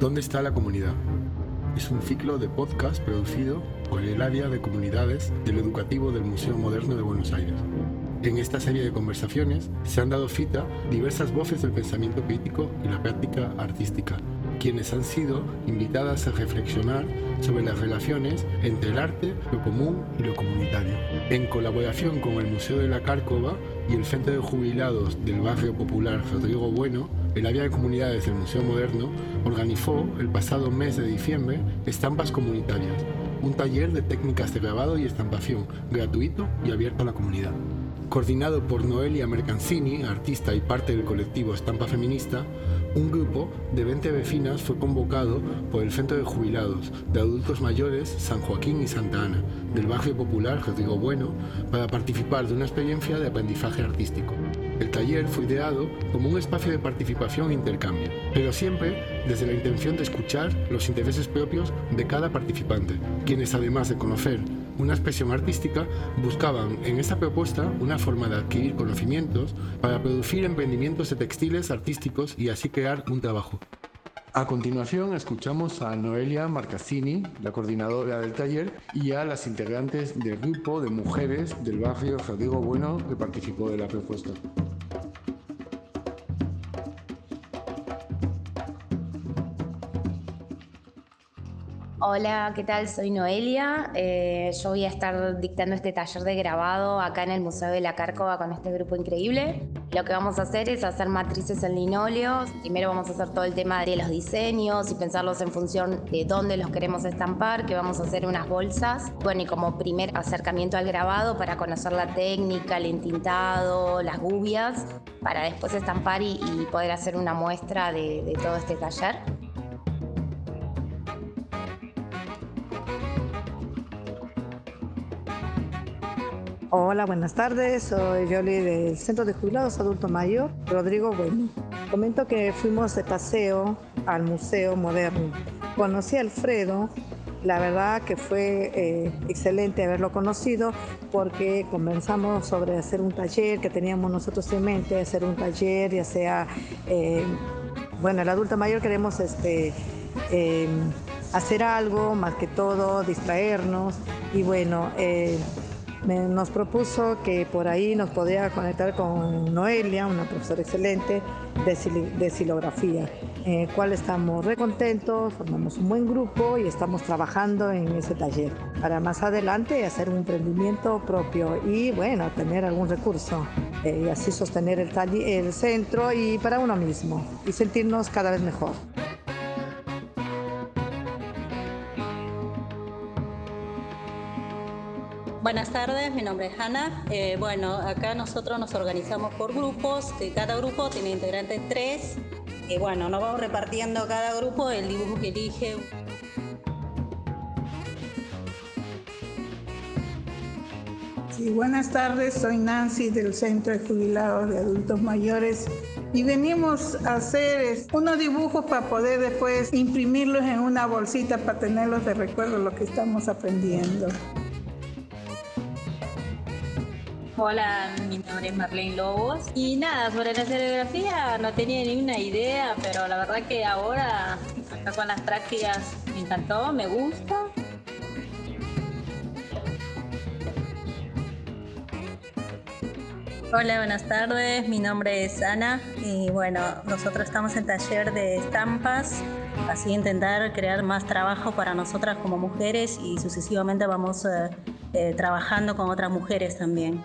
¿Dónde está la comunidad? Es un ciclo de podcast producido por el área de comunidades del educativo del Museo Moderno de Buenos Aires. En esta serie de conversaciones se han dado cita diversas voces del pensamiento crítico y la práctica artística, quienes han sido invitadas a reflexionar sobre las relaciones entre el arte, lo común y lo comunitario. En colaboración con el Museo de la Cárcova y el Centro de Jubilados del Barrio Popular Rodrigo Bueno, el área de comunidades del Museo Moderno organizó el pasado mes de diciembre Estampas Comunitarias, un taller de técnicas de grabado y estampación gratuito y abierto a la comunidad. Coordinado por Noelia Mercancini, artista y parte del colectivo Estampa Feminista, un grupo de 20 vecinas fue convocado por el Centro de Jubilados de Adultos Mayores San Joaquín y Santa Ana del barrio popular Rodrigo Bueno para participar de una experiencia de aprendizaje artístico. El taller fue ideado como un espacio de participación e intercambio, pero siempre desde la intención de escuchar los intereses propios de cada participante, quienes además de conocer una expresión artística, buscaban en esta propuesta una forma de adquirir conocimientos para producir emprendimientos de textiles artísticos y así crear un trabajo. A continuación escuchamos a Noelia Marcassini, la coordinadora del taller, y a las integrantes del grupo de mujeres del barrio Rodrigo Bueno que participó de la propuesta. Hola, ¿qué tal? Soy Noelia. Eh, yo voy a estar dictando este taller de grabado acá en el Museo de la Cárcova con este grupo increíble. Lo que vamos a hacer es hacer matrices en linóleo. Primero vamos a hacer todo el tema de los diseños y pensarlos en función de dónde los queremos estampar, que vamos a hacer unas bolsas. Bueno, y como primer acercamiento al grabado para conocer la técnica, el entintado, las gubias, para después estampar y, poder hacer una muestra de todo este taller. Hola, buenas tardes. Soy Yoli del Centro de Jubilados Adulto Mayor, Rodrigo Bueno. Comento que fuimos de paseo al Museo Moderno. Conocí a Alfredo. La verdad que fue eh, excelente haberlo conocido porque comenzamos sobre hacer un taller que teníamos nosotros en mente, hacer un taller, ya sea, eh, bueno, el adulto mayor queremos este, eh, hacer algo, más que todo, distraernos y bueno, nos propuso que por ahí nos podía conectar con Noelia, una profesora excelente de, silografía, en el cual estamos recontentos, formamos un buen grupo y estamos trabajando en ese taller para más adelante hacer un emprendimiento propio y bueno, tener algún recurso eh, y así sostener el, el centro y para uno mismo y sentirnos cada vez mejor. Buenas tardes, mi nombre es Hanna. Eh, bueno, acá nosotros nos organizamos por grupos, cada grupo tiene integrantes tres. Y bueno, nos vamos repartiendo cada grupo el dibujo que elige. Sí, buenas tardes, soy Nancy del Centro de Jubilados de Adultos Mayores y venimos a hacer unos dibujos para poder después imprimirlos en una bolsita para tenerlos de recuerdo lo que estamos aprendiendo. Hola, mi nombre es Marlene Lobos. Y nada, sobre la serigrafía no tenía ni una idea, pero la verdad que ahora, acá con las prácticas, me encantó, me gusta. Hola, buenas tardes. Mi nombre es Ana y bueno, nosotros estamos en taller de estampas, así intentar crear más trabajo para nosotras como mujeres y sucesivamente vamos eh, eh, trabajando con otras mujeres también.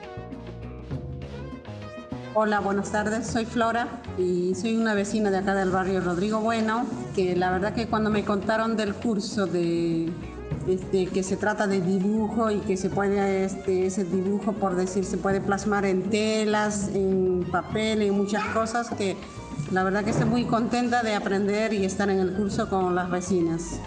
Hola, buenas tardes. Soy Flora y soy una vecina de acá del barrio Rodrigo Bueno, que la verdad que cuando me contaron del curso de este, que se trata de dibujo y que se puede este, ese dibujo por decir se puede plasmar en telas, en papel, en muchas cosas que la verdad que estoy muy contenta de aprender y estar en el curso con las vecinas.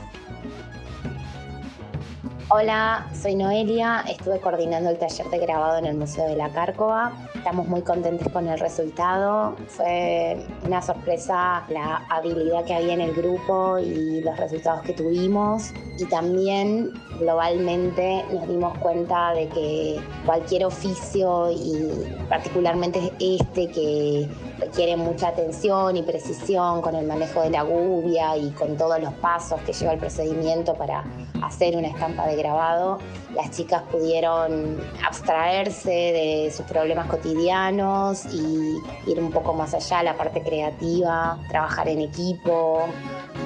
Hola, soy Noelia, estuve coordinando el taller de grabado en el Museo de la Cárcova Estamos muy contentos con el resultado. Fue una sorpresa la habilidad que había en el grupo y los resultados que tuvimos. Y también globalmente nos dimos cuenta de que cualquier oficio y particularmente este que requiere mucha atención y precisión con el manejo de la gubia y con todos los pasos que lleva el procedimiento para hacer una estampa de grabado, las chicas pudieron abstraerse de sus problemas cotidianos y ir un poco más allá, la parte creativa, trabajar en equipo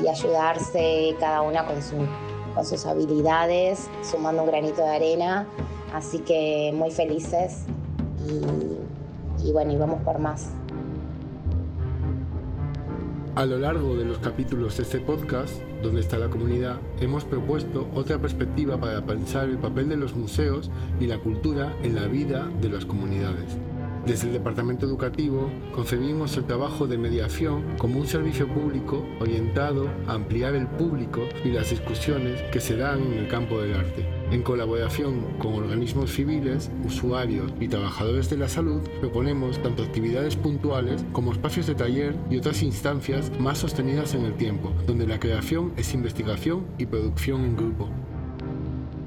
y ayudarse cada una con, con sus habilidades, sumando un granito de arena. Así que muy felices y, y bueno, y vamos por más. A lo largo de los capítulos de este podcast, donde está la comunidad, hemos propuesto otra perspectiva para pensar el papel de los museos y la cultura en la vida de las comunidades. Desde el Departamento Educativo concebimos el trabajo de mediación como un servicio público orientado a ampliar el público y las discusiones que se dan en el campo del arte. En colaboración con organismos civiles, usuarios y trabajadores de la salud, proponemos tanto actividades puntuales como espacios de taller y otras instancias más sostenidas en el tiempo, donde la creación es investigación y producción en grupo.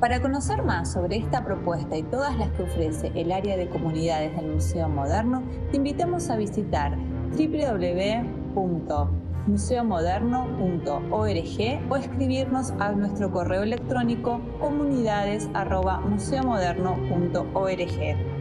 Para conocer más sobre esta propuesta y todas las que ofrece el área de comunidades del Museo Moderno, te invitamos a visitar www.museomoderno.org o escribirnos a nuestro correo electrónico comunidades.museomoderno.org.